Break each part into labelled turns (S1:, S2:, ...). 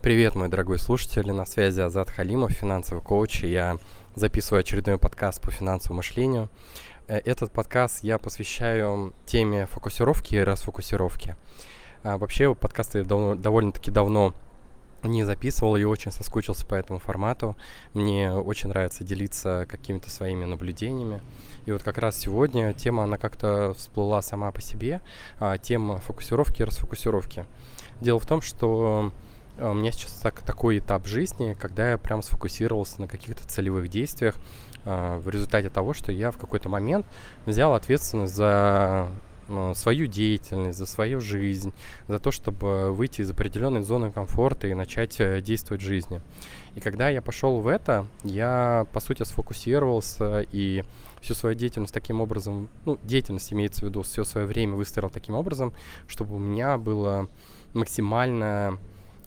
S1: Привет, мой дорогой слушатель, на связи Азат Халимов, финансовый коуч, и я записываю очередной подкаст по финансовому мышлению. Э, этот подкаст я посвящаю теме фокусировки и расфокусировки. А вообще, подкасты давно, довольно-таки давно не записывал и очень соскучился по этому формату. Мне очень нравится делиться какими-то своими наблюдениями. И вот как раз сегодня тема, она как-то всплыла сама по себе, а, тема фокусировки и расфокусировки. Дело в том, что у меня сейчас так, такой этап жизни, когда я прям сфокусировался на каких-то целевых действиях а, в результате того, что я в какой-то момент взял ответственность за ну, свою деятельность, за свою жизнь, за то, чтобы выйти из определенной зоны комфорта и начать э, действовать в жизни. И когда я пошел в это, я, по сути, сфокусировался и всю свою деятельность таким образом, ну, деятельность имеется в виду, все свое время выстроил таким образом, чтобы у меня было максимально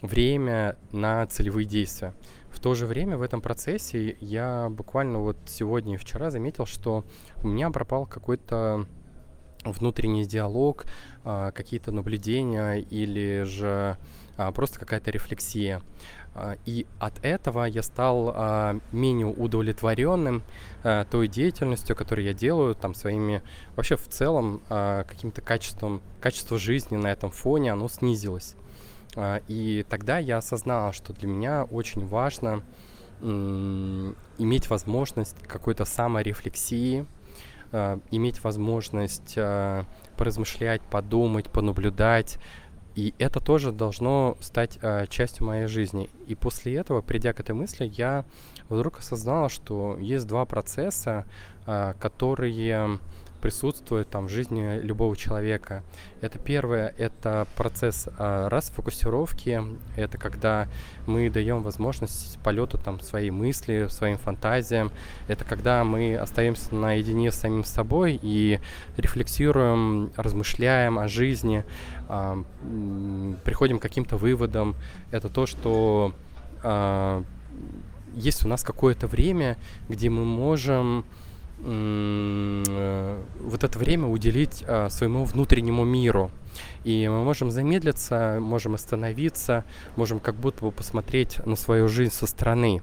S1: время на целевые действия. В то же время в этом процессе я буквально вот сегодня и вчера заметил, что у меня пропал какой-то внутренний диалог, а, какие-то наблюдения или же а, просто какая-то рефлексия. А, и от этого я стал менее удовлетворенным той деятельностью, которую я делаю, там своими вообще в целом каким-то качеством, качество жизни на этом фоне, оно снизилось. И тогда я осознал, что для меня очень важно иметь возможность какой-то саморефлексии, э, иметь возможность э, поразмышлять, подумать, понаблюдать. И это тоже должно стать частью моей жизни. И после этого, придя к этой мысли, я вдруг осознал, что есть два процесса, которые присутствует там в жизни любого человека. Это первое, это процесс а, расфокусировки, это когда мы даем возможность полету там своей мысли, своим фантазиям, это когда мы остаемся наедине с самим собой и рефлексируем, размышляем о жизни, а, приходим к каким-то выводам. Это то, что а, есть у нас какое-то время, где мы можем Э, вот это время уделить а, своему внутреннему миру. И мы можем замедлиться, можем остановиться, можем как будто бы посмотреть на свою жизнь со стороны.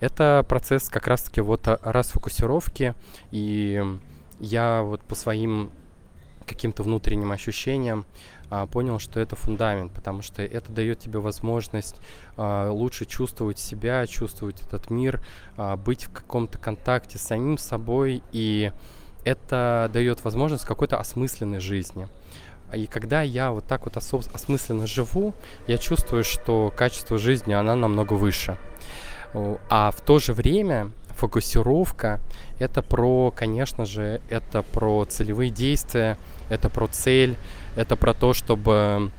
S1: Это процесс как раз-таки вот расфокусировки. И я вот по своим каким-то внутренним ощущениям а, понял, что это фундамент, потому что это дает тебе возможность а, лучше чувствовать себя, чувствовать этот мир, а, быть в каком-то контакте с самим собой, и это дает возможность какой-то осмысленной жизни. И когда я вот так вот осмысленно живу, я чувствую, что качество жизни, она намного выше. А в то же время фокусировка — это про, конечно же, это про целевые действия, это про цель, это про то, чтобы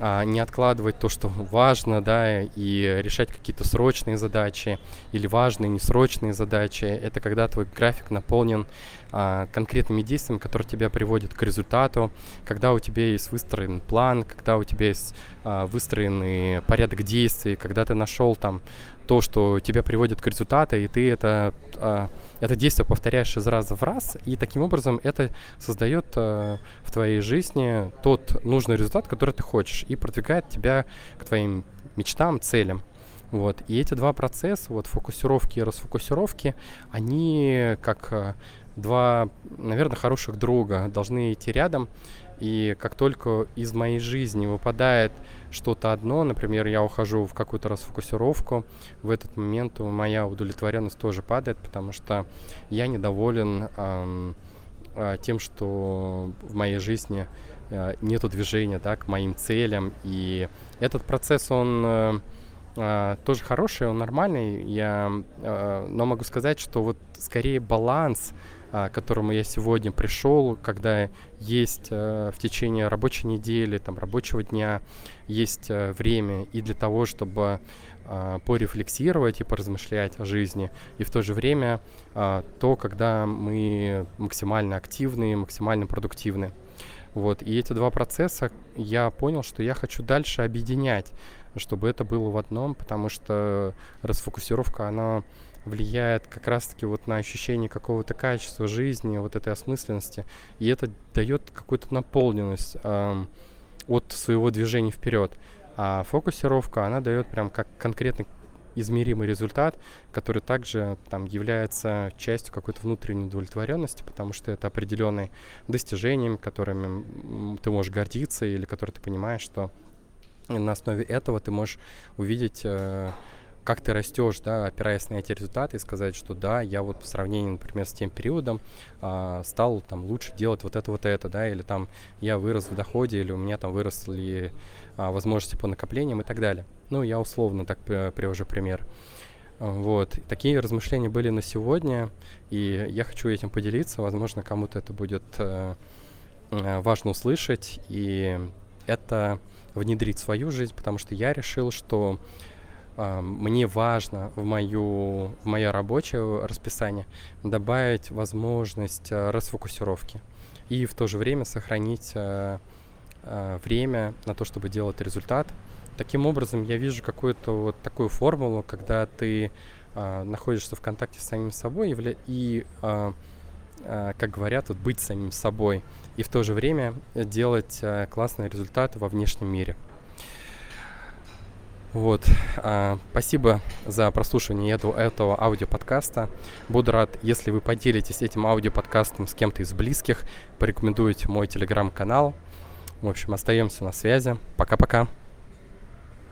S1: а, не откладывать то, что важно, да, и решать какие-то срочные задачи или важные, несрочные задачи. Это когда твой график наполнен а, конкретными действиями, которые тебя приводят к результату, когда у тебя есть выстроен план, когда у тебя есть а, выстроенный порядок действий, когда ты нашел там то, что тебя приводит к результату, и ты это, а, это действие повторяешь из раза в раз, и таким образом это создает а, в твоей жизни тот нужный результат, который ты хочешь, и продвигает тебя к твоим мечтам, целям. Вот. И эти два процесса, вот фокусировки и расфокусировки, они как а, два, наверное, хороших друга должны идти рядом. И как только из моей жизни выпадает что-то одно, например, я ухожу в какую-то расфокусировку, в этот момент моя удовлетворенность тоже падает, потому что я недоволен эм, тем, что в моей жизни э, нету движения да, к моим целям. И этот процесс, он э, э, тоже хороший, он нормальный. Я, э, но могу сказать, что вот скорее баланс к которому я сегодня пришел, когда есть э, в течение рабочей недели, там, рабочего дня, есть э, время и для того, чтобы а, порефлексировать и поразмышлять о жизни, и в то же время а, то, когда мы максимально активны, максимально продуктивны. Вот. И эти два процесса я понял, что я хочу дальше объединять, чтобы это было в одном, потому что расфокусировка, она влияет как раз-таки вот на ощущение какого-то качества жизни, вот этой осмысленности, и это дает какую-то наполненность э, от своего движения вперед. А фокусировка, она дает прям как конкретный измеримый результат, который также там является частью какой-то внутренней удовлетворенности, потому что это определенные достижения, которыми ты можешь гордиться или которые ты понимаешь, что на основе этого ты можешь увидеть э, как ты растешь, да, опираясь на эти результаты и сказать, что да, я вот по сравнению, например, с тем периодом а, стал там лучше делать вот это, вот это, да, или там я вырос в доходе, или у меня там выросли а, возможности по накоплениям и так далее. Ну, я условно так привожу пример. Вот. Такие размышления были на сегодня, и я хочу этим поделиться. Возможно, кому-то это будет э, э важно услышать, и это внедрить в свою жизнь, потому что я решил, что мне важно в, мою, в мое рабочее расписание добавить возможность э, расфокусировки и в то же время сохранить э, э, время на то, чтобы делать результат. Таким образом, я вижу какую-то вот такую формулу, когда ты находишься в контакте с самим собой и, как говорят, вот быть самим собой и в то же время делать классные результаты во внешнем мире. Вот. А, спасибо за прослушивание этого, этого аудиоподкаста. Буду рад, если вы поделитесь этим аудиоподкастом с кем-то из близких, порекомендуете мой телеграм-канал. В общем, остаемся на связи. Пока-пока.